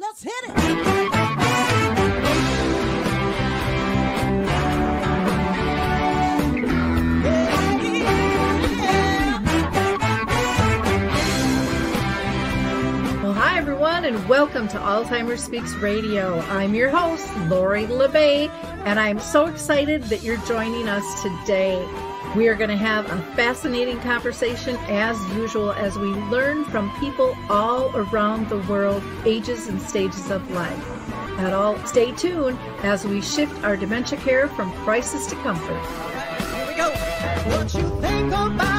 Let's hit it. Well, hi everyone, and welcome to Alzheimer's Speaks Radio. I'm your host, Lori La Bey, and I'm so excited that you're joining us today. We are going to have a fascinating conversation as usual as we learn from people all around the world, ages and stages of life. And all stay tuned as we shift our dementia care from crisis to comfort. Here we go. What you think about,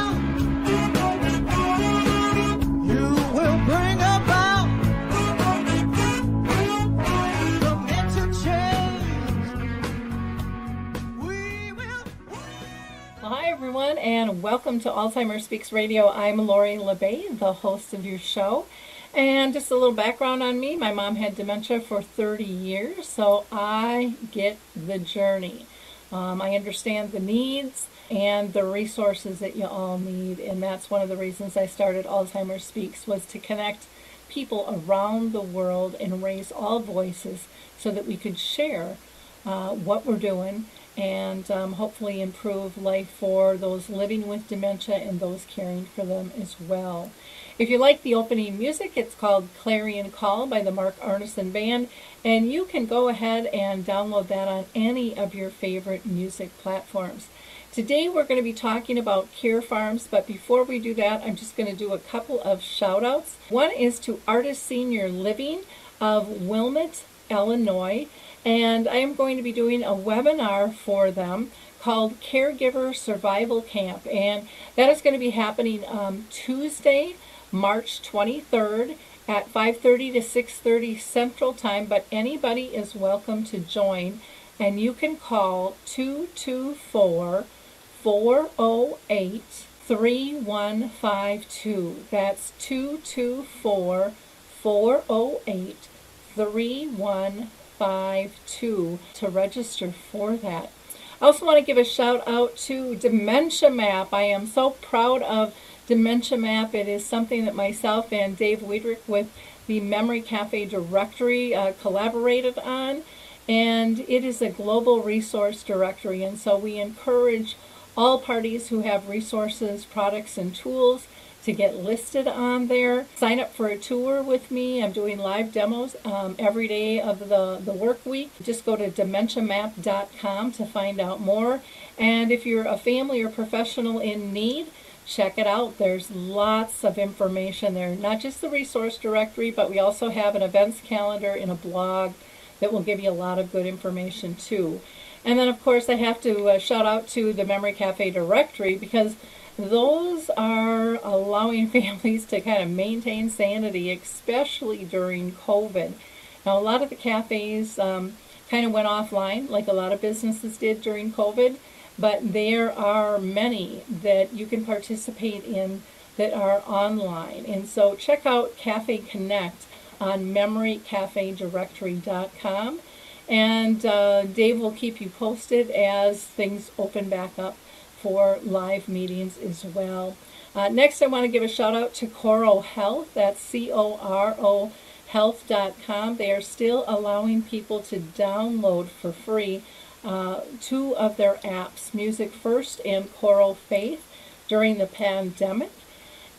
everyone, and welcome to Alzheimer's Speaks Radio. I'm Lori La Bey, the host of your show. And just a little background on me my mom had dementia for 30 years, so I get the journey. Um, I understand the needs and the resources that you all need, and that's one of the reasons I started Alzheimer's Speaks was to connect people around the world and raise all voices so that we could share uh, what we're doing and um, hopefully improve life for those living with dementia and those caring for them as well. If you like the opening music, it's called Clarion Call by the Mark Arneson Band, and you can go ahead and download that on any of your favorite music platforms. Today we're going to be talking about Care Farms, but before we do that, I'm just going to do a couple of shout outs. One is to Artis Senior Living of Wilmette, Illinois, and I am going to be doing a webinar for them called Caregiver Survival Camp, and that is going to be happening um, Tuesday, March 23rd at 5:30 to 6:30 Central Time, but anybody is welcome to join. And you can call 224 408 3152. That's 224 408 3152 to register for that. I also want to give a shout out to Dementia Map. I am so proud of Dementia Map. It is something that myself and Dave Wiederrich with the Memory Cafe Directory uh, collaborated on. And it is a global resource directory. And so we encourage all parties who have resources, products, and tools to get listed on there. Sign up for a tour with me. I'm doing live demos um, every day of the, the work week. Just go to dementiamap.com to find out more. And if you're a family or professional in need, check it out. There's lots of information there, not just the resource directory, but we also have an events calendar and a blog that will give you a lot of good information too. And then, of course, I have to uh, shout out to the Memory Cafe directory because those are allowing families to kind of maintain sanity, especially during COVID. Now, a lot of the cafes um, kind of went offline, like a lot of businesses did during COVID, but there are many that you can participate in that are online. And so check out Cafe Connect on memorycafedirectory.com. And uh, Dave will keep you posted as things open back up for live meetings as well. Uh, next, I want to give a shout out to Coro Health. That's C O R O health.com. They are still allowing people to download for free uh, two of their apps, Music First and Choral Faith, during the pandemic.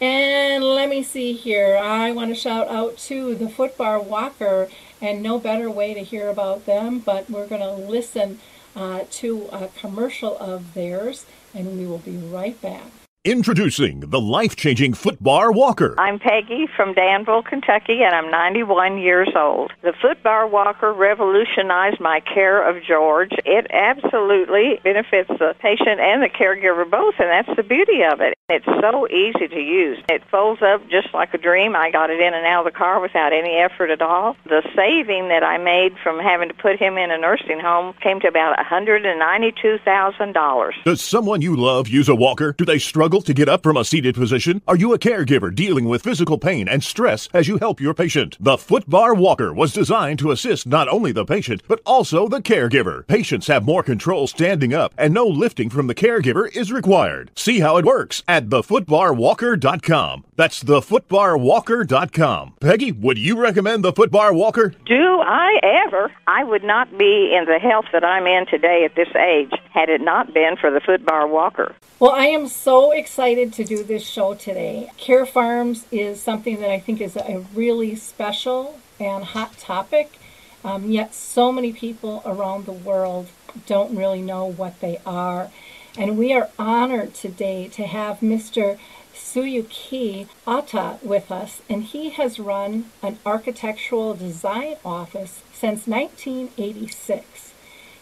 And let me see here. I want to shout out to the Footbar Walker, and no better way to hear about them, but we're going to listen uh, to a commercial of theirs, and we will be right back. Introducing the life changing Footbar Walker. I'm Peggy from Danville, Kentucky, and I'm 91 years old. The Footbar Walker revolutionized my care of George. It absolutely benefits the patient and the caregiver both, and that's the beauty of it. It's so easy to use. It folds up just like a dream. I got it in and out of the car without any effort at all. The saving that I made from having to put him in a nursing home came to about $192,000. Does someone you love use a walker? Do they struggle to get up from a seated position? Are you a caregiver dealing with physical pain and stress as you help your patient? The Footbar Walker was designed to assist not only the patient, but also the caregiver. Patients have more control standing up, and no lifting from the caregiver is required. See how it works at at thefootbarwalker.com. That's thefootbarwalker.com. Peggy, would you recommend the Footbar Walker? Do I ever? I would not be in the health that I'm in today at this age had it not been for the Footbar Walker. Well, I am so excited to do this show today. Care Farms is something that I think is a really special and hot topic, um, yet so many people around the world don't really know what they are. And we are honored today to have Mr. Yasuyuki Ota with us, and he has run an architectural design office since 1986.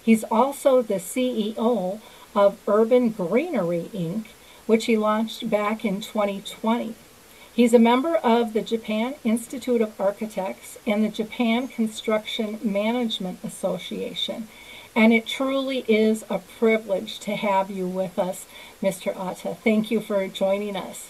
He's also the CEO of Urban Greenery Inc., which he launched back in 2020. He's a member of the Japan Institute of Architects and the Japan Construction Management Association. And it truly is a privilege to have you with us, Mr. Ota. Thank you for joining us.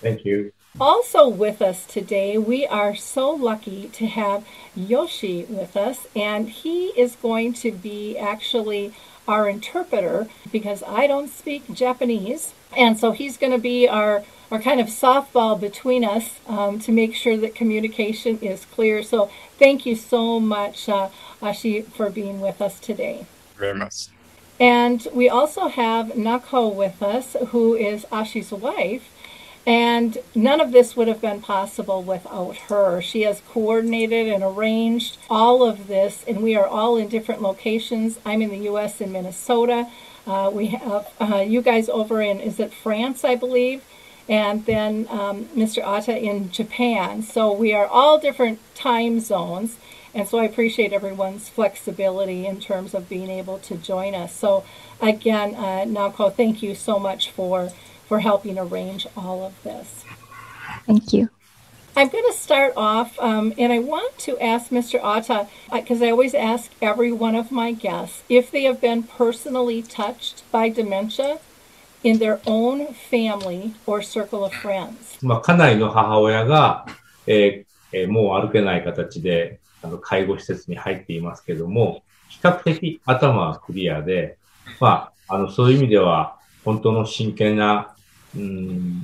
Thank you. Also with us today, we are so lucky to have Yoshi with us, and he is going to be actually our interpreter because I don't speak Japanese. And so he's going to be our, our kind of softball between us um, to make sure that communication is clear. So thank you so much, uh, Ashi, for being with us today. Very much. And we also have Nako with us, who is Ashi's wife. And none of this would have been possible without her. She has coordinated and arranged all of this, and we are all in different locations. I'm in the U.S. in Minnesota. Uh, we have uh, you guys over in, is it France, I believe? And then um, Mr. Ota in Japan. So we are all different time zones. And so I appreciate everyone's flexibility in terms of being able to join us. So again, uh, Nako, thank you so much for for helping arrange all of this. Thank you. I'm going to start off, um, and I want to ask Mr. Ota, uh, because I always ask every one of my guests if they have been personally touched by dementia in their own family or circle of friends. まあ、家内の母親が、えーえー、もう歩けない形であの介護施設に入っていますけども、比較的頭はクリアで、まあ、あのそういう意味では、本当の真剣な、うん、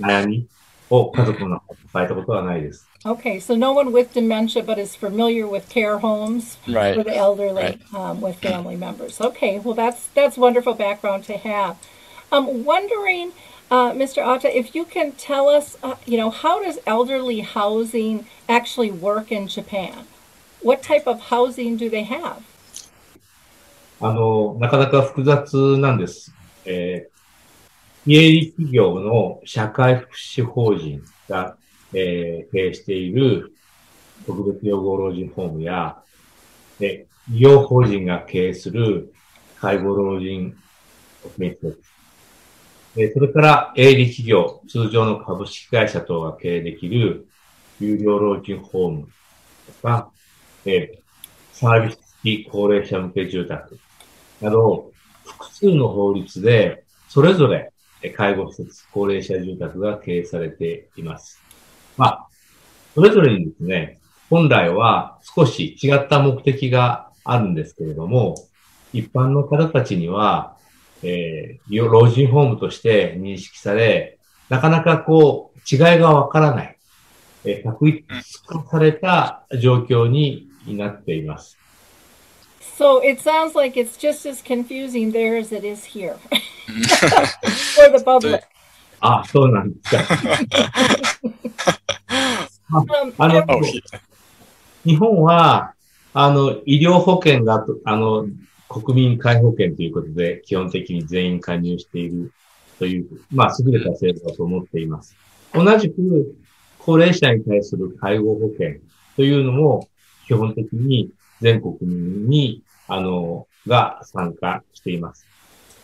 悩みを家族の伝えたことはないです。Okay, so no one with dementia but is familiar with care homes right. for the elderly right. Um, with family members. Okay, well that's that's wonderful background to have. I'm wondering, uh, Mr. Ota, if you can tell us, uh, you know, how does elderly housing actually work in Japan? What type of housing do they have? あの、なかなか複雑なんです。えー非営利企業の社会福祉法人が、えー経営している特別養護老人ホームや、で医療法人が経営する介護老人保健施設、でそれから営利企業、通常の株式会社等が経営できる有料老人ホームとか、えサービス付き高齢者向け住宅、など、複数の法律で、それぞれ介護施設、高齢者住宅が経営されています。まあ、それぞれにですね、本来は少し違った目的があるんですけれども、一般の方たちには、えー老人ホームとして認識され、なかなかこう、違いがわからない、えー確一化された状況になっています。So it sounds like it's just as confusing there as it is here for the public. あ、そうなんですか。Um, あの、Oh, 日本は、あの、医療保険が、あの、国民皆保険ということで、基本的に全員加入しているという、まあ、優れた制度だと思っています。同じく、高齢者に対する介護保険というのも、基本的に全国民に、あの、が参加しています。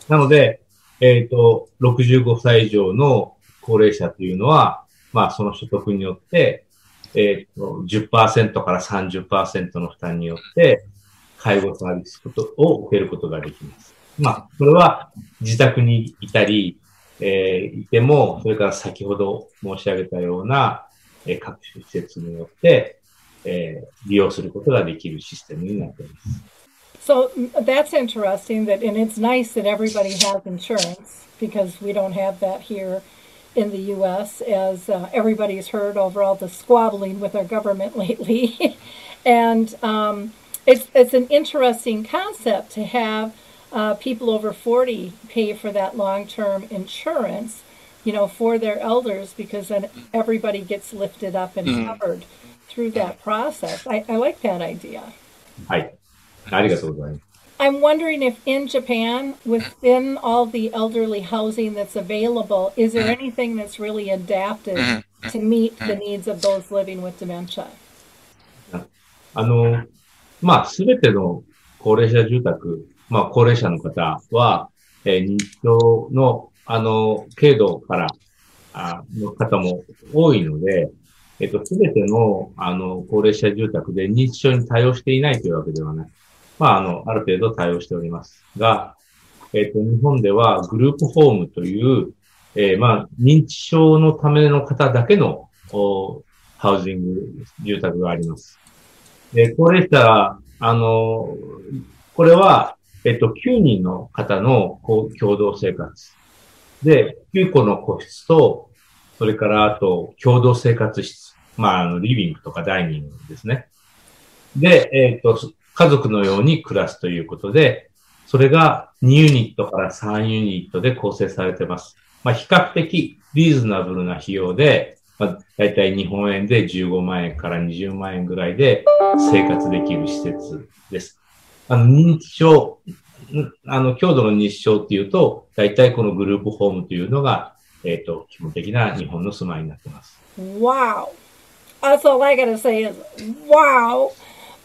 なので、えっ、と、65歳以上の高齢者というのは、まあ、その所得によって、えっ、と、10%から30%の負担によって、介護サービスことを受けることができます。まあ、これは自宅にいたり、えーいても、それから先ほど申し上げたような、えー各種施設によって、えー利用することができるシステムになっています。So mm, that's interesting that, and it's nice that everybody has insurance because we don't have that here in the U.S. As uh, everybody's heard over all the squabbling with our government lately, and um, it's it's an interesting concept to have uh, people over forty pay for that long term insurance, you know, for their elders because then everybody gets lifted up and covered through that process. I, I like that idea. はい。ありがとうございます。I'm wondering if in Japan, within all the elderly housing that's available, is there anything that's really adapted to meet the needs of those living with dementia? あの、まあ、すべての高齢者住宅、まあ、高齢者の方は、えー認知症の、あの、軽度から、あの方も多いので、えっと、すべての、あの、高齢者住宅で認知症に対応していないというわけではない。まあ、あの、ある程度対応しておりますが、えっと、日本ではグループホームという、えーまあ、認知症のための方だけの、おハウジング住宅があります。で、高齢者、あの、これは、えっと、9人の方のこう共同生活。で、9個の個室と、それからあと、共同生活室。まあ、あの、リビングとかダイニングですね。で、えっと、家族のように暮らすということで、それが2ユニットから3ユニットで構成されています。まあ、比較的リーズナブルな費用で、まあ、だいたい日本円で15万円から20万円ぐらいで生活できる施設です。あの、認知症、あの、強度の認知症っていうと、だいたいこのグループホームというのが、えっ、と、基本的な日本の住まいになってます。Wow. That's all I got to say is wow.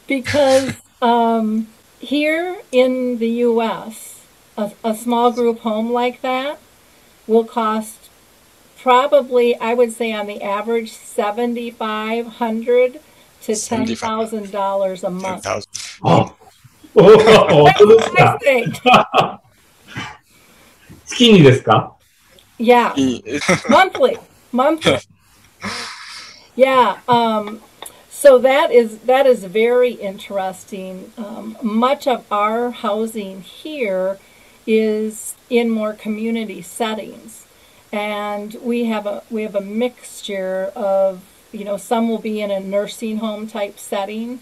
Because um, here in the U.S., a, a small group home like that will cost probably, I would say, on the average, seventy five hundred to ten thousand dollars a month. 10,000. あおお本当です I か think, 月にですか yeah. いい monthly monthly yeah um so that is that is very interesting. Um, much of our housing here is in more community settings. And we have a we have a mixture of you know some will be in a nursing home type setting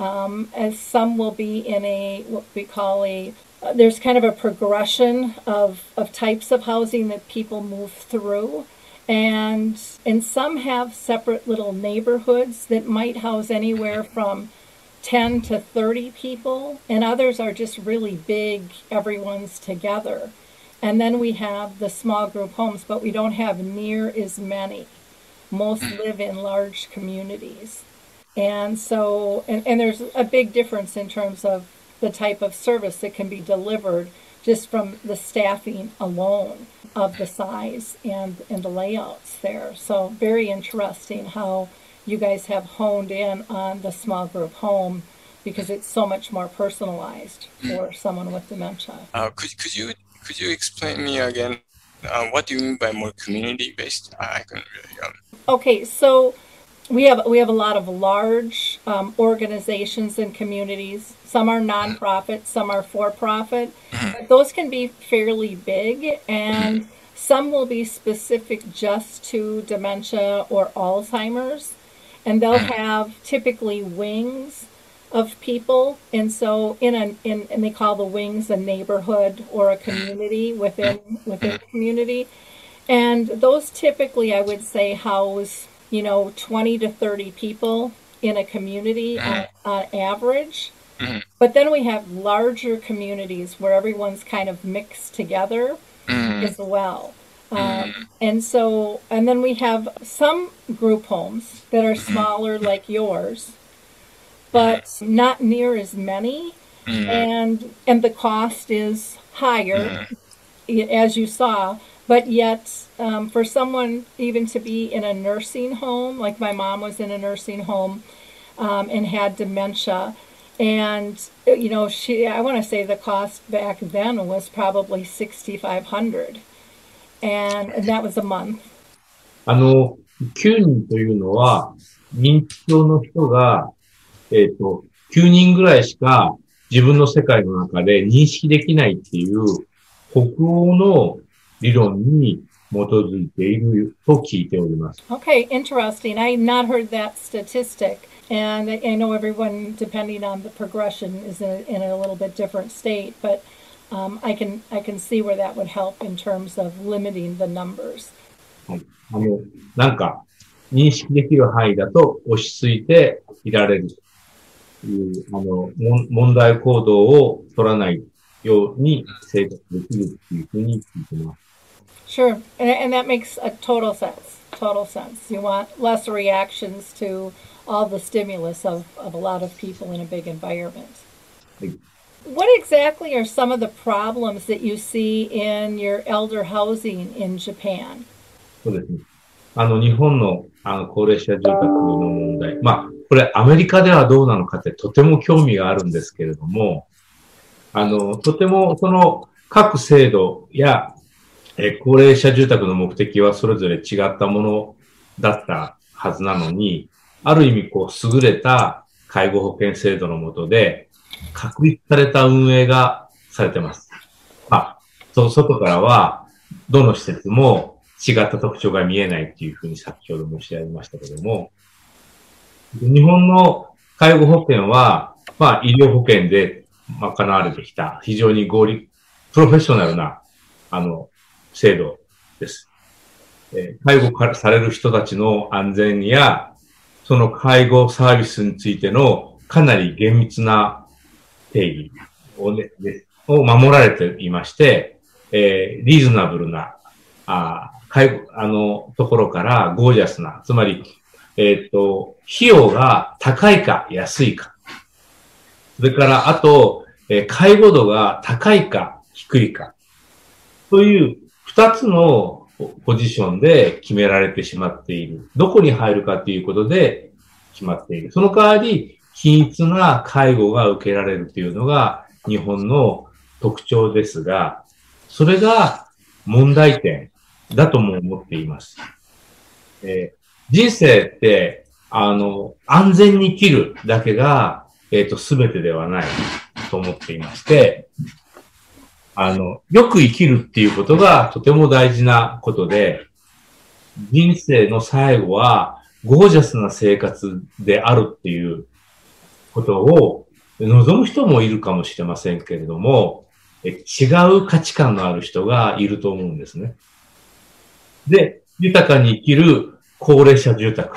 um, and some will be in a what we call a there's kind of a progression of, of types of housing that people move through and and some have separate little neighborhoods that might house anywhere from 10 to 30 people and others are just really big everyone's together. And then we have the small group homes but we don't have near as many. Most live in large communities. And so and, and there's a big difference in terms of the type of service that can be delivered just from the staffing alone of the size and, and the layouts there. So very interesting how you guys have honed in on the small group home because it's so much more personalized for someone with dementia. Uh, could, could you could you explain me again uh, what do you mean by more community based? I, I couldn't really. Um, Okay, so we have we have a lot of large um, organizations and communities. Some are mm-hmm. nonprofit, some are for profit. Mm-hmm. But those can be fairly big, and mm-hmm. some will be specific just to dementia or Alzheimer's, and they'll have typically wings of people, and so in a in and they call the wings a neighborhood or a community within within the community. And those typically, I would say, house, you know, 20 to 30 people in a community on, on average. Mm-hmm. But then we have larger communities where everyone's kind of mixed together mm-hmm. as well. Um, mm-hmm. and so, and then we have some group homes that are smaller, like yours, but not near as many. And and the cost is higher, as you saw. But yet, um, for someone even to be in a nursing home, like my mom was in a nursing home um, and had dementia, and uh, you know, she I want to say the cost back then was probably sixty five hundred, and, and that was a month. あの、9人というのは、認知症の人が、えっ、と、9人ぐらいしか、自分の世界の中で認識できないっていう北欧の理論に基づいていると聞いております。Okay, interesting. I had not heard that statistic. And I I know everyone, depending on the progression, is in a, in a little bit different state, but um, I can I can see where that would help in terms of limiting the numbers. はい。あの、なんか、認識できる範囲だと落ち着いていられるという、あの、もん問題行動を取らないように生活できるっていうふうに聞いてます。 Sure, and, and that makes a total sense. Total sense. You want less reactions to all the stimulus of, of a lot of people in a big environment. What exactly are some of the problems that you see in your elder housing in Japan? そうですね。あの、日本の、あの、高齢者住宅の問題。まあ、これ、アメリカではどうなのかってとても興味があるんですけれども、あの、とても、その、各制度や、えー高齢者住宅の目的はそれぞれ違ったものだったはずなのに、ある意味、こう、優れた介護保険制度の下で、確立された運営がされてます。まあ、そう外からは、どの施設も違った特徴が見えないっていうふうに先ほど申し上げましたけども、日本の介護保険は、まあ、医療保険で賄われてきた非常に合理、プロフェッショナルな、あの、制度です。え介護される人たちの安全や、その介護サービスについてのかなり厳密な定義を,、ね、を守られていまして、えーリーズナブルな、あ介護、あの、ところからゴージャスな、つまり、えっ、と、費用が高いか安いか。それから、あと、えー介護度が高いか低いか。という二つのポジションで決められてしまっている。どこに入るかということで決まっている。その代わり、均一な介護が受けられるというのが日本の特徴ですが、それが問題点だとも思っています。えー人生って、あの、安全に生きるだけが、えっ、と、すべてではないと思っていまして、あの、よく生きるっていうことがとても大事なことで、人生の最後はゴージャスな生活であるっていうことを望む人もいるかもしれませんけれども、違う価値観のある人がいると思うんですね。で、豊かに生きる高齢者住宅、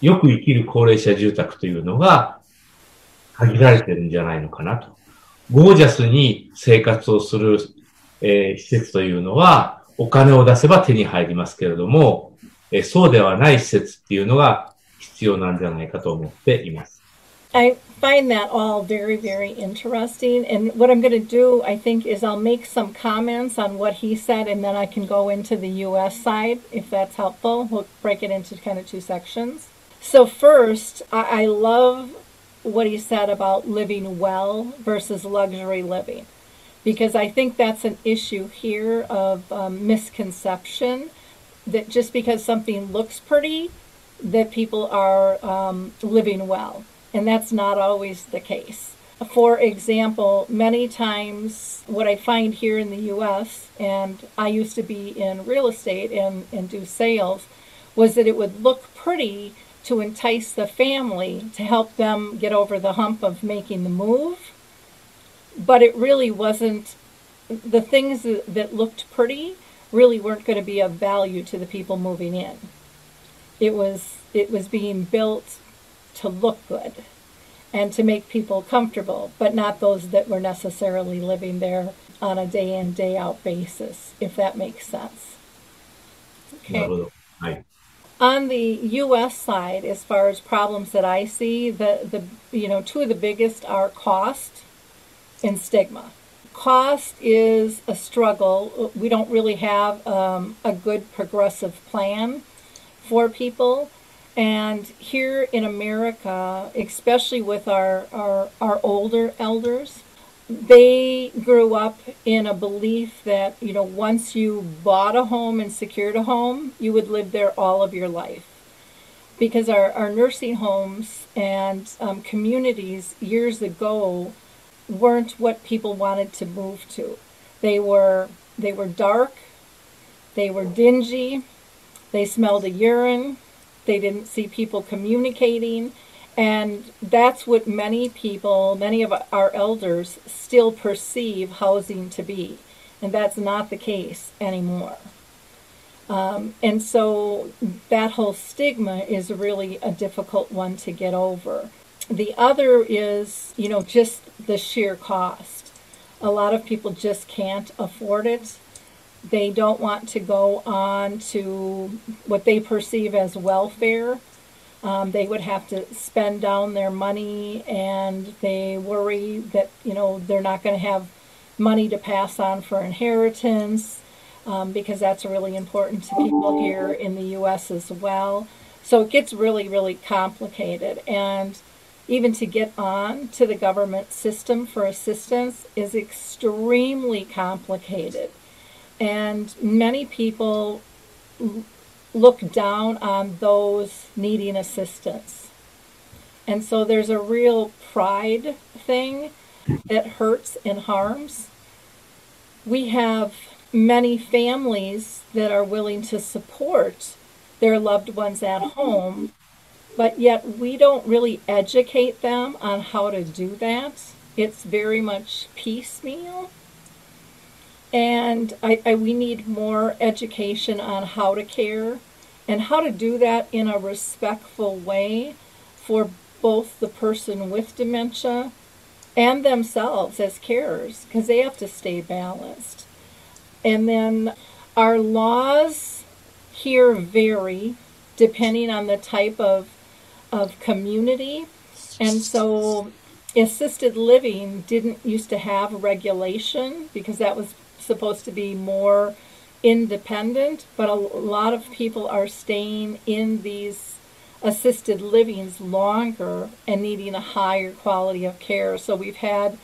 よく生きる高齢者住宅というのが限られてるんじゃないのかなと。ゴージャスに生活をする、えー施設というのは、お金を出せば手に入りますけれども、えーそうではない施設っていうのが必要なんじゃないかと思っています。I find that all very, very interesting. And what I'm going to do, I think, is I'll make some comments on what he said, and then I can go into the U.S. side if that's helpful. We'll break it into kind of two sections. So, first, I, I love what he said about living well versus luxury living, because I think that's an issue here of um, misconception that just because something looks pretty, that people are um, living well. And that's not always the case. For example, many times what I find here in the US, and I used to be in real estate and, and do sales, was that it would look pretty to entice the family to help them get over the hump of making the move. But it really wasn't, the things that looked pretty really weren't going to be of value to the people moving in. It was, it was being built to look good and to make people comfortable, but not those that were necessarily living there on a day in, day out basis, if that makes sense. Okay. On the U.S. side, as far as problems that I see, the, the you know two of the biggest are cost and stigma. Cost is a struggle. We don't really have um, a good progressive plan for people. And here in America, especially with our, our, our older elders, they grew up in a belief that, you know, once you bought a home and secured a home, you would live there all of your life. Because our, our nursing homes and um, communities years ago weren't what people wanted to move to. They were they were dark, they were dingy, they smelled of urine, they didn't see people communicating, and that's what many people, many of our elders still perceive housing to be. And that's not the case anymore. Um, and so that whole stigma is really a difficult one to get over. The other is, you know, just the sheer cost. A lot of people just can't afford it. They don't want to go on to what they perceive as welfare. Um, they would have to spend down their money and they worry that, you know, they're not going to have money to pass on for inheritance um, because that's really important to people here in the U.S. as well. So it gets really, really complicated. And even to get on to the government system for assistance is extremely complicated. And many people look down on those needing assistance. And so there's a real pride thing that hurts and harms. We have many families that are willing to support their loved ones at home, but yet we don't really educate them on how to do that. It's very much piecemeal. And I, I, we need more education on how to care and how to do that in a respectful way for both the person with dementia and themselves as carers because they have to stay balanced. And then our laws here vary depending on the type of, of community. And so assisted living didn't used to have regulation because that was supposed to be more independent, but a lot of people are staying in these assisted livings longer and needing a higher quality of care. So we've had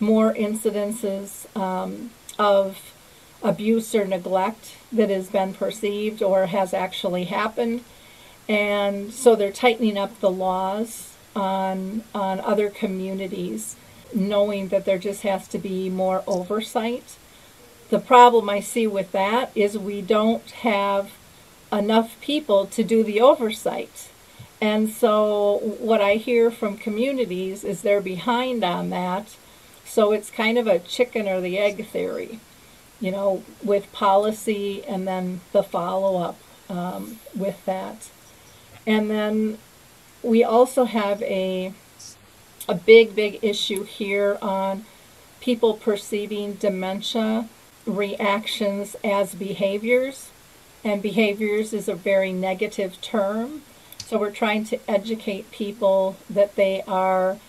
more incidences um, of abuse or neglect that has been perceived or has actually happened. And so they're tightening up the laws on, on other communities, knowing that there just has to be more oversight. The problem I see with that is we don't have enough people to do the oversight. And so what I hear from communities is they're behind on that. So it's kind of a chicken or the egg theory, you know, with policy and then the follow up um, with that. And then we also have a a big, big issue here on people perceiving dementia reactions as behaviors and behaviors is a very negative term. So we're trying to educate people that they are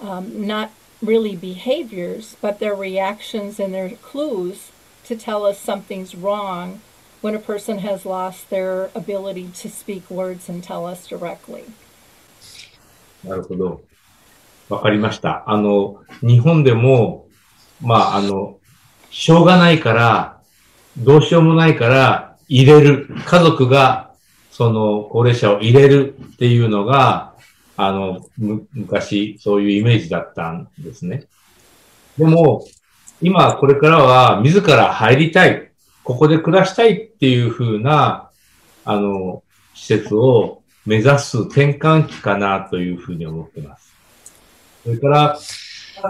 um, not really behaviors, but their reactions and their clues to tell us something's wrong when a person has lost their ability to speak words and tell us directly. なるほど。わかりました。あの、日本でも、まあ、あの、 しょうがないから、どうしようもないから、入れる。家族が、その、高齢者を入れるっていうのが、あの、昔、そういうイメージだったんですね。でも、今、これからは、自ら入りたい。ここで暮らしたいっていう風な、あの、施設を目指す転換期かなというふうに思ってます。それから、ス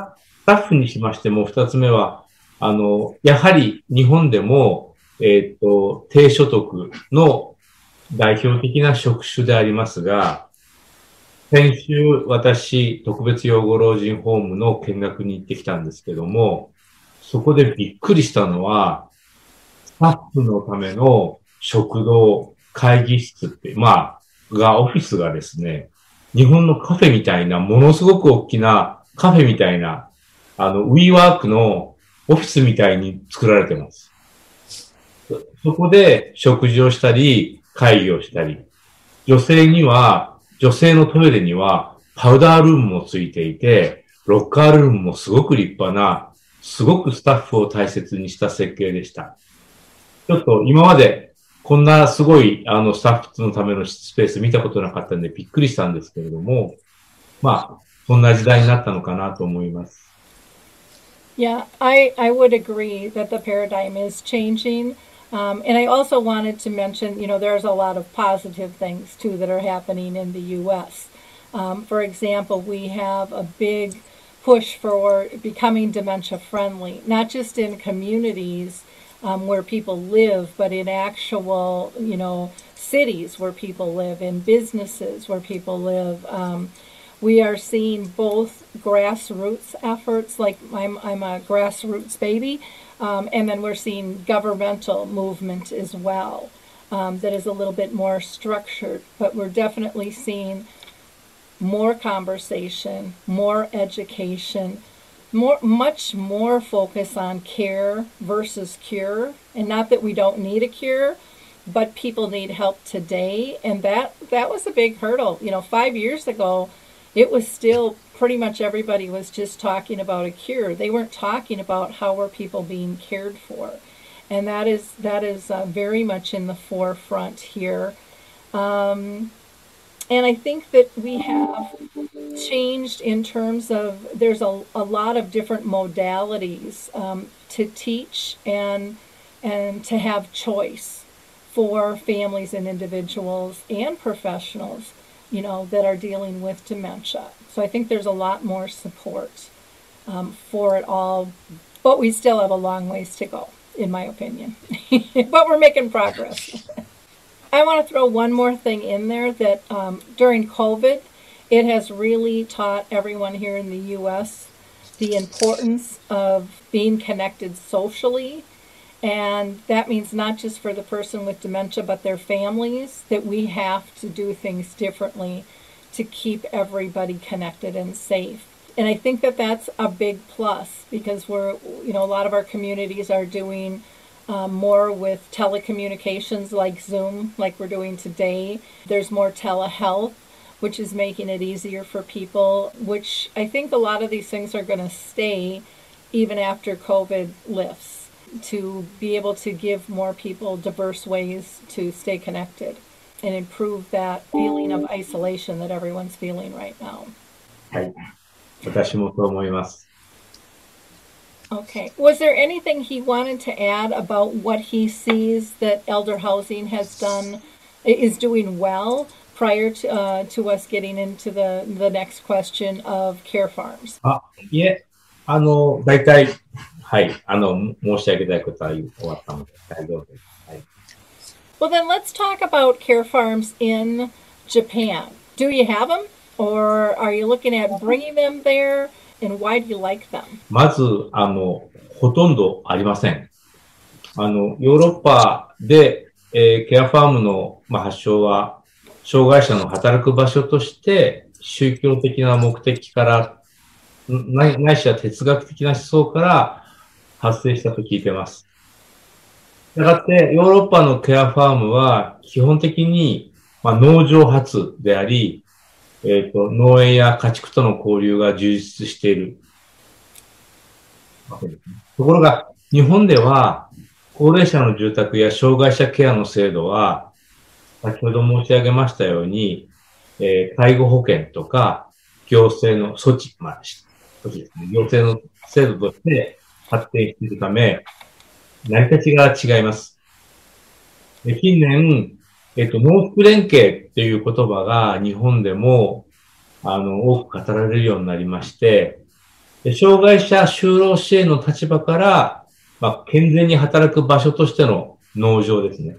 タッフにしましても、二つ目は、あの、やはり日本でも、えっ、ー、と、低所得の代表的な職種でありますが、先週私、特別養護老人ホームの見学に行ってきたんですけども、そこでびっくりしたのは、スタッフのための食堂、会議室って、まあ、が、オフィスがですね、日本のカフェみたいな、ものすごく大きなカフェみたいな、あの、ウィーワークのオフィスみたいに作られてます。そこで食事をしたり、会議をしたり、女性には、女性のトイレにはパウダールームもついていて、ロッカールームもすごく立派な、すごくスタッフを大切にした設計でした。ちょっと今までこんなすごいあのスタッフのためのスペース見たことなかったんでびっくりしたんですけれども、まあ、そんな時代になったのかなと思います。Yeah, I, I would agree that the paradigm is changing. Um, and I also wanted to mention, you know, there's a lot of positive things too that are happening in the U.S. Um, for example, we have a big push for becoming dementia friendly, not just in communities um, where people live, but in actual, you know, cities where people live, in businesses where people live. Um, we are seeing both grassroots efforts, like I'm, I'm a grassroots baby, um, and then we're seeing governmental movement as well um, that is a little bit more structured. But we're definitely seeing more conversation, more education, more much more focus on care versus cure. And not that we don't need a cure, but people need help today. And that that was a big hurdle. You know, five years ago, it was still pretty much everybody was just talking about a cure. They weren't talking about how were people being cared for. And that is that is uh, very much in the forefront here. Um, and I think that we have changed in terms of there's a, a lot of different modalities um, to teach and and to have choice for families and individuals and professionals, you know, that are dealing with dementia. So I think there's a lot more support um, for it all, but we still have a long ways to go, in my opinion. but we're making progress. I want to throw one more thing in there that um, during COVID, it has really taught everyone here in the U.S. the importance of being connected socially. And that means not just for the person with dementia, but their families, that we have to do things differently to keep everybody connected and safe. And I think that that's a big plus because we're, you know, a lot of our communities are doing um, more with telecommunications like Zoom, like we're doing today. There's more telehealth, which is making it easier for people, which I think a lot of these things are going to stay even after COVID lifts to be able to give more people diverse ways to stay connected and improve that feeling of isolation that everyone's feeling right now. はい。私もそう思います。 Okay. Was there anything he wanted to add about what he sees that elder housing has done, is doing well prior to, uh, to us getting into the, the next question of care farms? あ、いえ、あの、大体、 はい、あの、申し上げたいことは終わったので、大丈夫です。はい。Well, then let's talk about care farms in Japan. Do you have them? Or are you looking at bringing them there? And why do you like them? まず、あの、ほとんどありません。あの、ヨーロッパで、えーケアファームの、まあ、発祥は、障害者の働く場所として、宗教的な目的から、んないないしは哲学的な思想から発生したと聞いてます。したがって、ヨーロッパのケアファームは、基本的に、まあ、農場発であり、えっ、と、農園や家畜との交流が充実している。ところが、日本では、高齢者の住宅や障害者ケアの制度は、先ほど申し上げましたように、えー介護保険とか、行政の措置、まあ、措置ですね。行政の制度として発展しているため、成り立ちが違います。で近年、えっ、と、農福連携っていう言葉が日本でも、あの、多く語られるようになりまして、障害者就労支援の立場から、まあ、健全に働く場所としての農場ですね。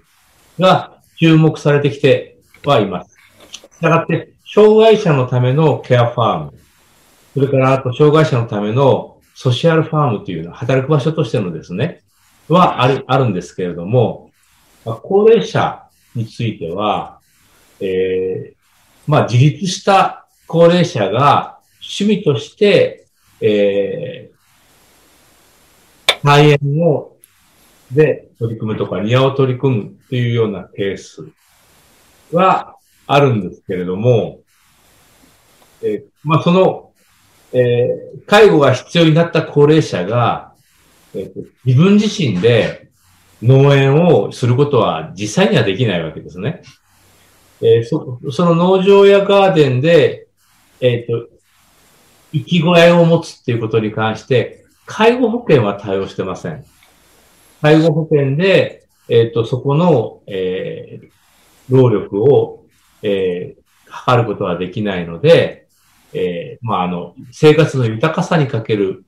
が注目されてきてはいます。したがって、障害者のためのケアファーム、それからあと障害者のためのソシャルファームというのは働く場所としてのですね、はある、あるんですけれども、まあ、高齢者については、えーまあ自立した高齢者が趣味として、えー、菜園を、で取り組むとか庭を取り組むというようなケースはあるんですけれども、えーまあその、えー介護が必要になった高齢者が、えー自分自身で農園をすることは実際にはできないわけですね。えーそその農場やガーデンで、えっ、と、生きがいを持つっていうことに関して、介護保険は対応してません。介護保険で、えっ、と、そこの、え労力を、えー測ることはできないので、えーまあ、あの、生活の豊かさにかける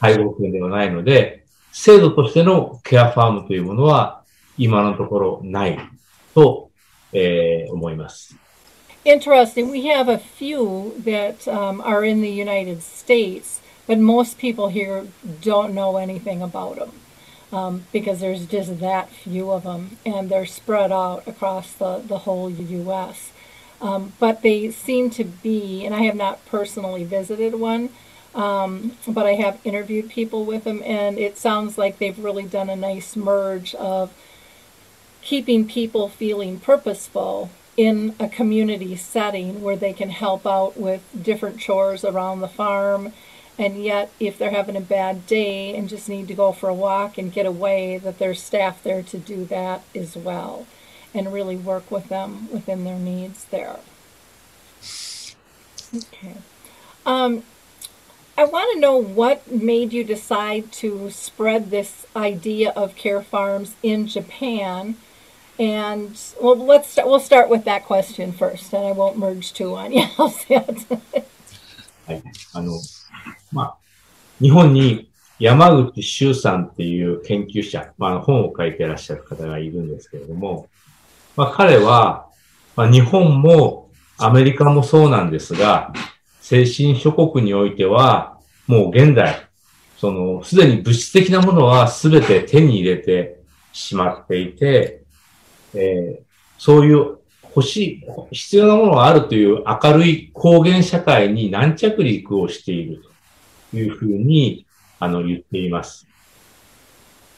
介護保険ではないので、制度としてのケアファームというものは今のところないと、えー思います。Interesting. We have a few that um, are in the United States, but most people here don't know anything about them um, because there's just that few of them, and they're spread out across the, the whole U.S. Um, but they seem to be, and I have not personally visited one, um, but I have interviewed people with them, and it sounds like they've really done a nice merge of keeping people feeling purposeful in a community setting where they can help out with different chores around the farm. And yet if they're having a bad day and just need to go for a walk and get away that there's staff there to do that as well and really work with them within their needs there okay um, I want to know what made you decide to spread this idea of care farms in Japan. And well, let's start, we'll start with that question first, and I won't merge two on you. I'll say it. はい。あの、まあ、日本に山口周さんっていう研究者、まあ、本を書いてらっしゃる方がいるんですけれども、 まあ、彼は、まあ、日本もアメリカもそうなんですが、先進諸国においては、もう現代、その、すでに物質的なものはすべて手に入れてしまっていて、えーそういう欲しい、必要なものがあるという明るい高原社会に軟着陸をしているというふうに、あの、言っています。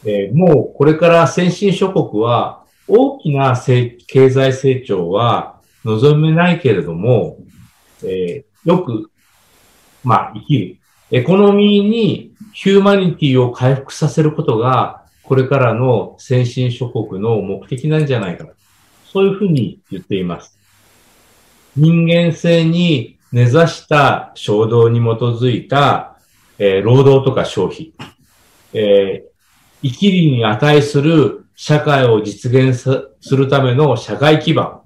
えーもうこれから先進諸国は大きな経済成長は望めないけれども、えーよく、まあ、生きる。エコノミーにヒューマニティを回復させることが、これからの先進諸国の目的なんじゃないかな。そういうふうに言っています。人間性に根ざした衝動に基づいた、えー労働とか消費、えー生きるに値する社会を実現するための社会基盤、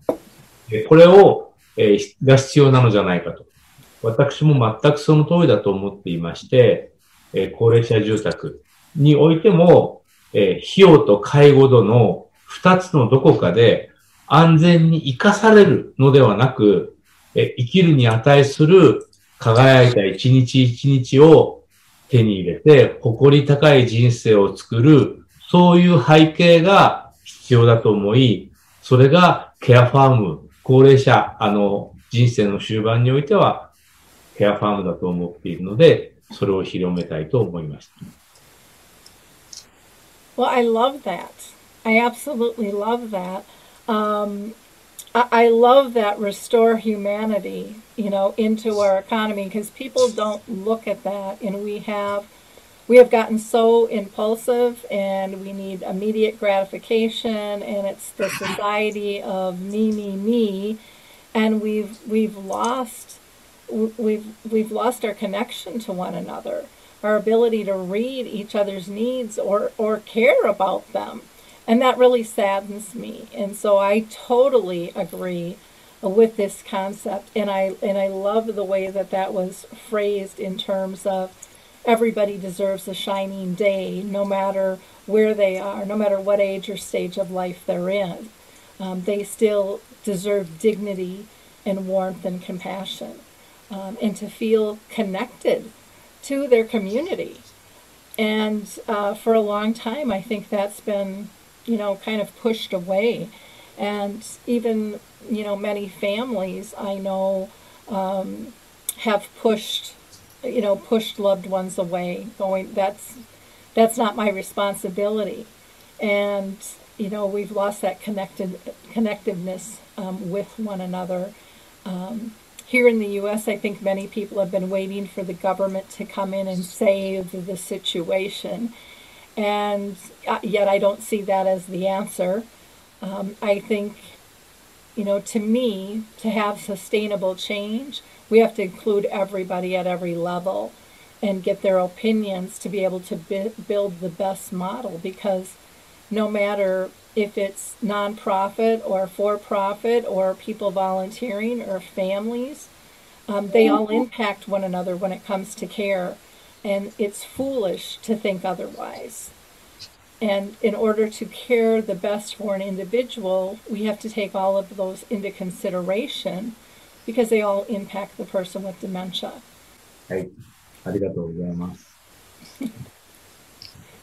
これを、えーが必要なのじゃないかと。私も全くその通りだと思っていまして、えー高齢者住宅においても、えー費用と介護度の二つのどこかで安全に生かされるのではなく、え生きるに値する輝いた一日一日を手に入れて、誇り高い人生を作る、そういう背景が必要だと思い、それがケアファーム、高齢者、あの、人生の終盤においては、ケアファームだと思っているので、それを広めたいと思いました。Well, I love that. I absolutely love that. Um, I, love that restore humanity, you know, into our economy because people don't look at that, and we have we have gotten so impulsive, and we need immediate gratification, and it's the society of me, me, me, and we've we've lost we've we've lost our connection to one another our ability to read each other's needs or or care about them. And that really saddens me. And so i totally agree with this concept and i and i love the way that that was phrased in terms of everybody deserves a shining day no matter where they are no matter what age or stage of life they're in um, they still deserve dignity and warmth and compassion um, and to feel connected to their community. And uh, for a long time, I think that's been, you know, kind of pushed away. And even, you know, many families I know um, have pushed, you know, pushed loved ones away, going, that's, that's not my responsibility. And, you know, we've lost that connected, connectiveness um, with one another. Um, here in the U.S., I think many people have been waiting for the government to come in and save the situation. And uh, yet, I don't see that as the answer. Um, I think, you know, to me, to have sustainable change, we have to include everybody at every level. and get their opinions to be able to bi- build the best model because no matter if it's nonprofit or for profit or people volunteering or families, um, they all impact one another when it comes to care. And it's foolish to think otherwise. And in order to care the best for an individual, we have to take all of those into consideration because they all impact the person with dementia. はい。ありがとうございます。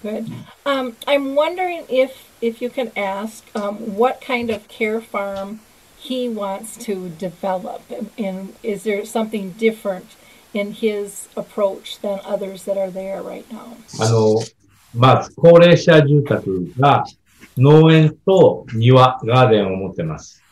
Good. Um, I'm wondering if if you can ask um, what kind of care farm he wants to develop, and, and is there something different in his approach than others that are there right now? あの、まず、高齢者住宅が農園と庭、ガーデンを持ってます。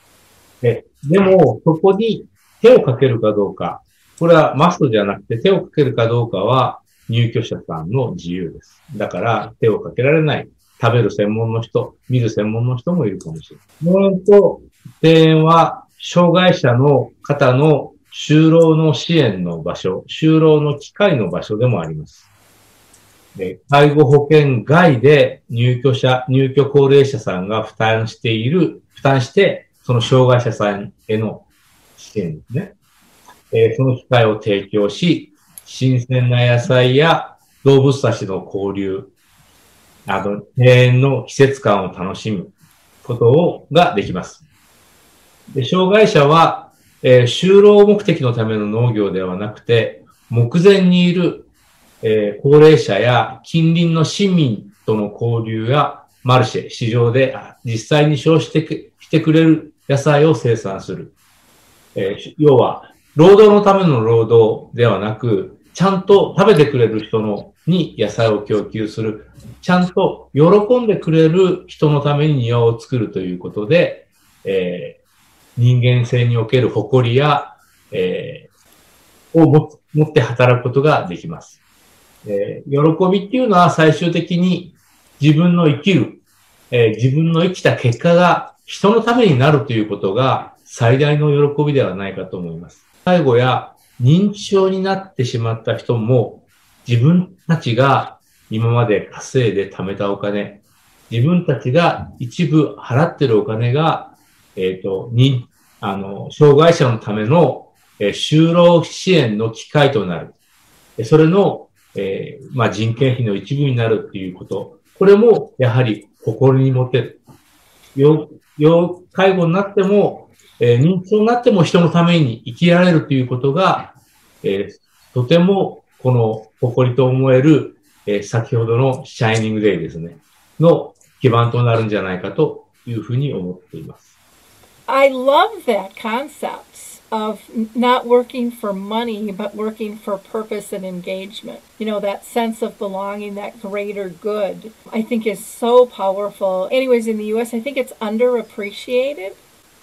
ででも、そこに 手をかけるかどうか、これはマストじゃなくて手をかけるかどうかは入居者さんの自由です。だから手をかけられない。食べる専門の人、見る専門の人もいるかもしれない。農園と庭園は障害者の方の就労の支援の場所、就労の機会の場所でもあります。で介護保険外で入居者、入居高齢者さんが負担している、負担して、その障害者さんへの支援ですね。えーその機会を提供し、新鮮な野菜や動物たちの交流、あの、庭園の季節感を楽しむことを、ができます。で障害者は、えー就労目的のための農業ではなくて、目前にいるえー高齢者や近隣の市民との交流やマルシェ、市場で実際に消費してくしてくれる野菜を生産する。えー要は、労働のための労働ではなく、ちゃんと食べてくれる人のに野菜を供給する。ちゃんと喜んでくれる人のために庭を作るということで、えー人間性における誇りや、えーを持持って働くことができます。えー喜びっていうのは最終的に自分の生きる、えー自分の生きた結果が人のためになるということが最大の喜びではないかと思います。介護や認知症になってしまった人も自分たちが今まで稼いで貯めたお金、自分たちが一部払ってるお金が、えっ、と、に、あの、障害者のための、えー就労支援の機会となる。それの、えーまあ、人件費の一部になるっていうこと。これも、やはり、誇りに持てる。要、要介護になっても、えー認知症になっても人のために生きられるということが、えーとても、この誇りと思える、えー先ほどのシャイニングデイですね、の基盤となるんじゃないかというふうに思っています。I love that concept of n- not working for money, but working for purpose and engagement. You know, that sense of belonging, that greater good, I think is so powerful. Anyways, in the U.S., I think it's underappreciated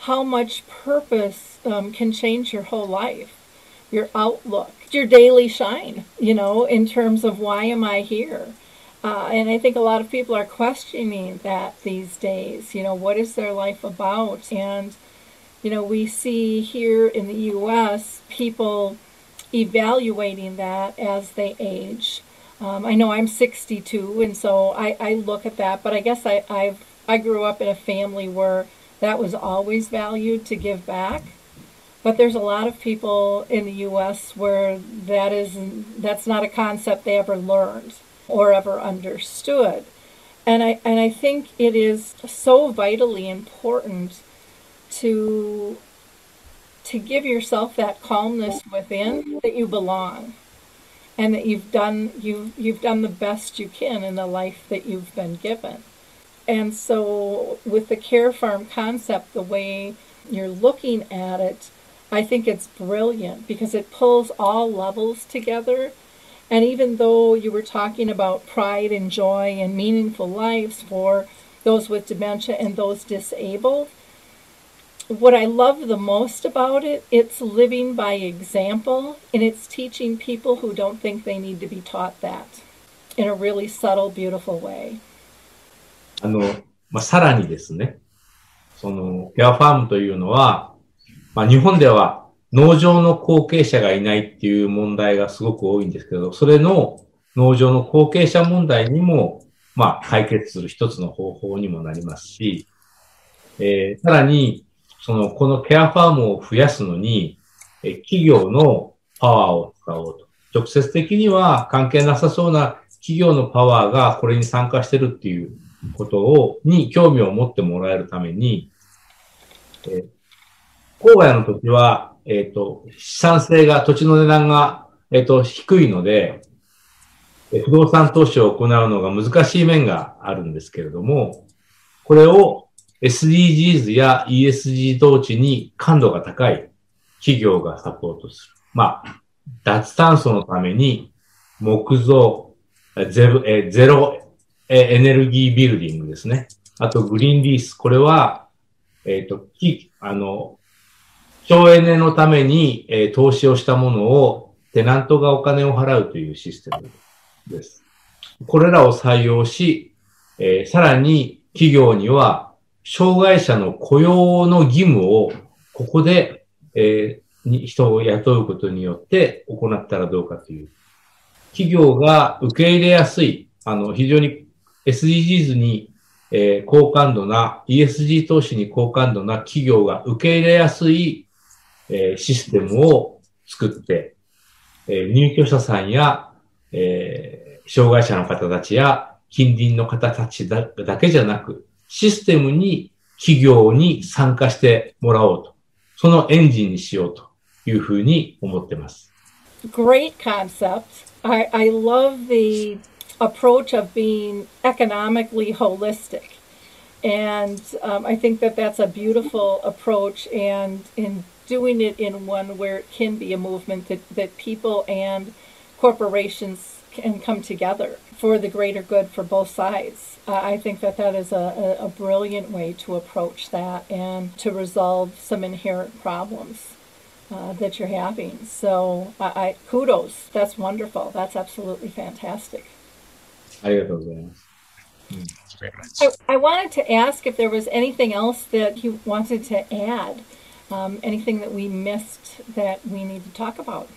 how much purpose um, can change your whole life, your outlook, your daily shine, you know, in terms of why am I here? Uh, and I think a lot of people are questioning that these days. You know, what is their life about? And, you know, we see here in the U.S. people evaluating that as they age. Um, I know I'm 62, and so I, I look at that, but I guess I, I've I grew up in a family where that was always valued to give back. But there's a lot of people in the U.S. where that is that's not a concept they ever learned or ever understood, and I and I think it is so vitally important to to give yourself that calmness within that you belong, and that you've done you you've done the best you can in the life that you've been given. And so, with the care farm concept, the way you're looking at it, I think it's brilliant because it pulls all levels together. And even though you were talking about pride and joy and meaningful lives for those with dementia and those disabled, what I love the most about it, it's living by example and it's teaching people who don't think they need to be taught that in a really subtle, beautiful way. あの、まあ、さらにですね、その、ケアファームというのは、まあ、日本では農場の後継者がいないっていう問題がすごく多いんですけど、それの農場の後継者問題にも、まあ、解決する一つの方法にもなりますし、えー、さらに、その、このケアファームを増やすのに、え企業のパワーを使おうと。直接的には関係なさそうな企業のパワーがこれに参加してるっていうことを、に興味を持ってもらえるために、えー、郊外の土地は、えっ、ー、と、資産性が、土地の値段が、えっ、ー、と、低いので、不動産投資を行うのが難しい面があるんですけれども、これを SDGs や ESG 統治に感度が高い企業がサポートする。まあ、脱炭素のために木造、ゼロえゼロえエネルギービルディングですね。あとグリーンリース。これは、えっ、ー、と、あの、省エネのために、えー、投資をしたものをテナントがお金を払うというシステムです。これらを採用し、えー、さらに企業には障害者の雇用の義務をここで、えー、に人を雇うことによって行ったらどうかという。企業が受け入れやすい、あの、非常に SDGs に、えー、高感度な、ESG 投資に高感度な企業が受け入れやすい、えー、システムを作って、えー、入居者さんや、えー、障害者の方たちや近隣の方たちだだけじゃなく、システムに企業に参加してもらおうと。そのエンジンにしようというふうに思ってます。Great concept. I, I love the approach of being economically holistic. And um, I think that that's a beautiful approach, and in doing it in one where it can be a movement that, that people and corporations can come together for the greater good for both sides. Uh, I think that that is a, a, brilliant way to approach that and to resolve some inherent problems uh, that you're having. So I, I, kudos. That's wonderful. That's absolutely fantastic. I, I wanted to ask if there was anything else that you wanted to add, um, anything that we missed that we need to talk about.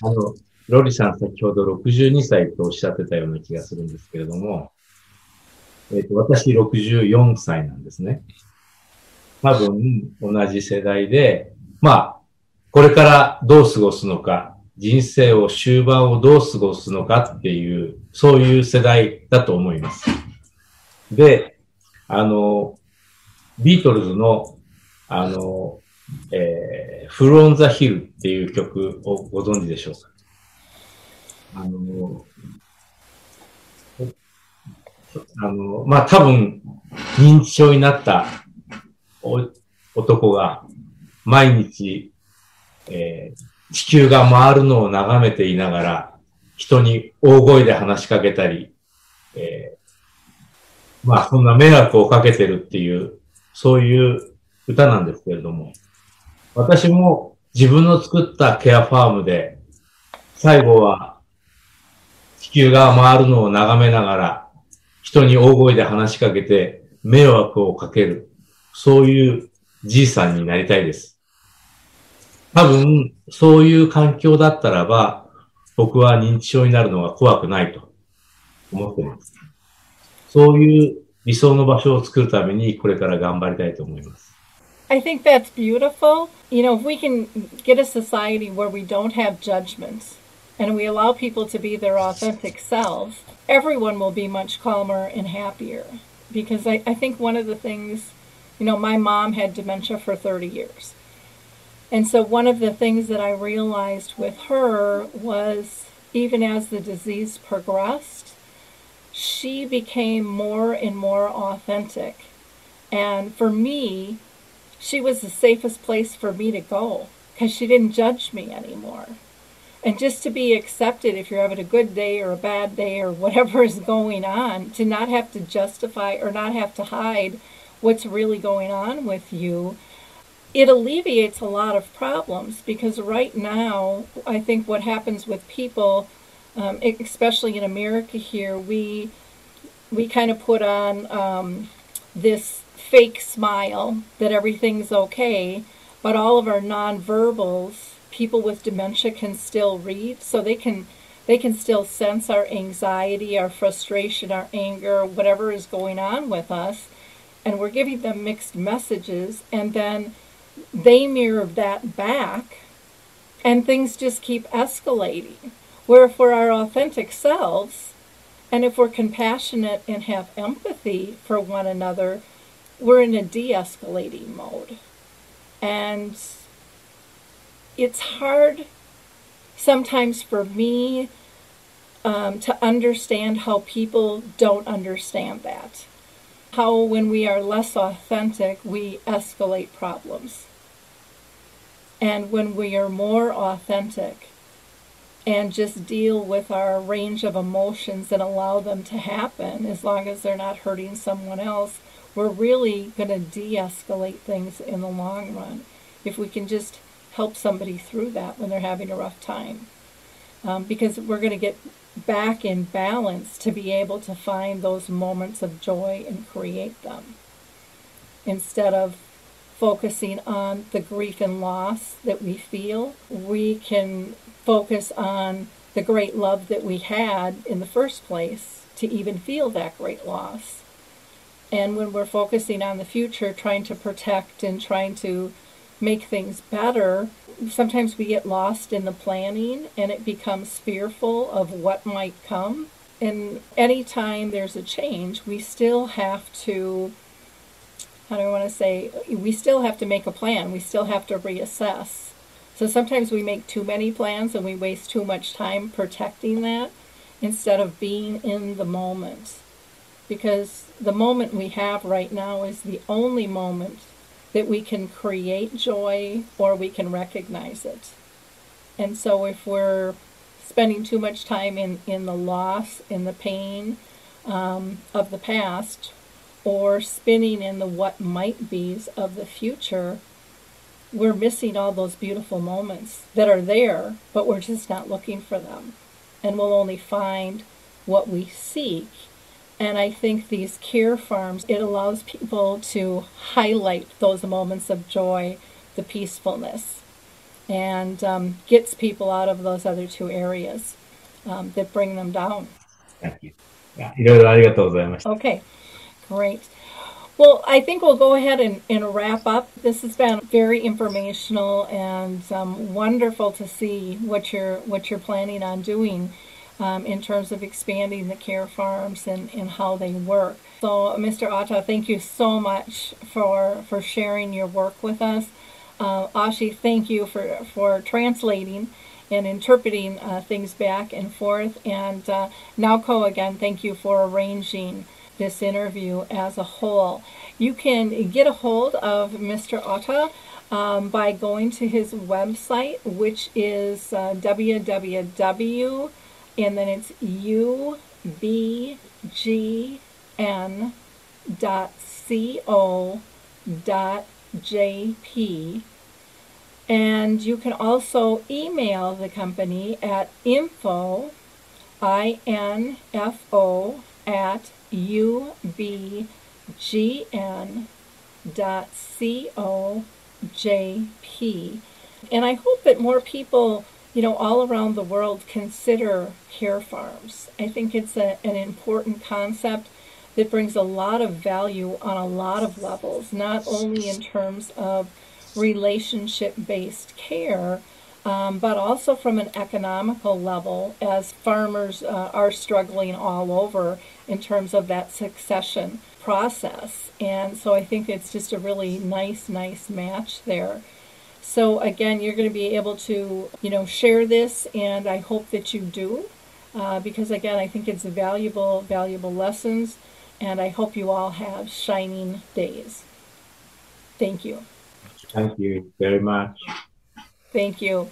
あのロリさん先ほど62歳とおっしゃってたような気がするんですけれども、えっ、ー、と、私64歳なんですね。多分同じ世代で、まあ、これからどう過ごすのか、人生を終盤をどう過ごすのかっていう、そういう世代だと思います。で、あの、ビートルズの、あの、えー、フルオンザヒルっていう曲をご存知でしょうか？あの、あの、まあ、多分、認知症になった男が、毎日、えー、地球が回るのを眺めていながら、人に大声で話しかけたり、えー、まあ、そんな迷惑をかけてるっていう、そういう歌なんですけれども、私も自分の作ったケアファームで、最後は地球が回るのを眺めながら、人に大声で話しかけて迷惑をかける。そういうじいさんになりたいです。多分、そういう環境だったらば、僕は認知症になるのが怖くないと思ってます。そういう理想の場所を作るためにこれから頑張りたいと思います。I think that's beautiful. You know, if we can get a society where we don't have judgments, and we allow people to be their authentic selves, everyone will be much calmer and happier. Because I, I think one of the things, you know, my mom had dementia for 30 years. And so one of the things that I realized with her was even as the disease progressed, she became more and more authentic. And for me, she was the safest place for me to go because she didn't judge me anymore and just to be accepted if you're having a good day or a bad day or whatever is going on, to not have to justify or not have to hide what's really going on with you, it alleviates a lot of problems because right now, I think what happens with people, um, especially in America here, we we kind of put on um, this fake smile that everything's okay but all of our nonverbals, people with dementia can still read, so they can they can still sense our anxiety, our frustration, our anger, whatever is going on with us, and we're giving them mixed messages, and then they mirror that back, and things just keep escalating. Where if we're our authentic selves, and if we're compassionate and have empathy for one another, we're in a de escalating mode. And it's hard sometimes for me um, to understand how people don't understand that. How, when we are less authentic, we escalate problems. And when we are more authentic and just deal with our range of emotions and allow them to happen, as long as they're not hurting someone else, we're really going to de escalate things in the long run if we can just help somebody through that when they're having a rough time. Um, because we're going to get back in balance to be able to find those moments of joy and create them instead of focusing on the grief and loss that we feel we can focus on the great love that we had in the first place to even feel that great loss and when we're focusing on the future trying to protect and trying to make things better, sometimes we get lost in the planning and it becomes fearful of what might come. And anytime there's a change, we still have to, do I want to say, we still have to make a plan. We still have to reassess. So sometimes we make too many plans and we waste too much time protecting that instead of being in the moment. Because the moment we have right now is the only moment that we can create joy or we can recognize it. And so if we're spending too much time in, in the loss, in the pain um, of the past, or spinning in the what might be's of the future, we're missing all those beautiful moments that are there, but we're just not looking for them. And we'll only find what we seek and I think these care farms, it allows people to highlight those moments of joy, the peacefulness, and um, gets people out of those other two areas um, that bring them down. Thank you. いろいろありがとうございました。 Okay, great. Well, I think we'll go ahead and, and wrap up. This has been very informational and um, wonderful to see what you're what you're planning on doing um, in terms of expanding the care farms and, and how they work. So, Mr. Ota, thank you so much for for sharing your work with us. Uh, Ashi, thank you for for translating and interpreting uh, things back and forth. And uh, Naoko, again, thank you for arranging this interview as a whole. You can get a hold of Mr. Ota um, by going to his website, which is uh, www, and then it's ubgn dot co dot jp. And you can also email the company at info, I-N-F-O, at ubgn.cojp. And I hope that more people, you know, all around the world consider care farms. I think it's a, an important concept that brings a lot of value on a lot of levels, not only in terms of relationship based care, um, but also from an economical level as farmers uh, are struggling all over in terms of that succession process. And so I think it's just a really nice, nice match there. So again, you're going to be able to, you know, share this, and I hope that you do, uh, because again, I think it's valuable, valuable lessons, and I hope you all have shining days. Thank you. Thank you very much. Thank you.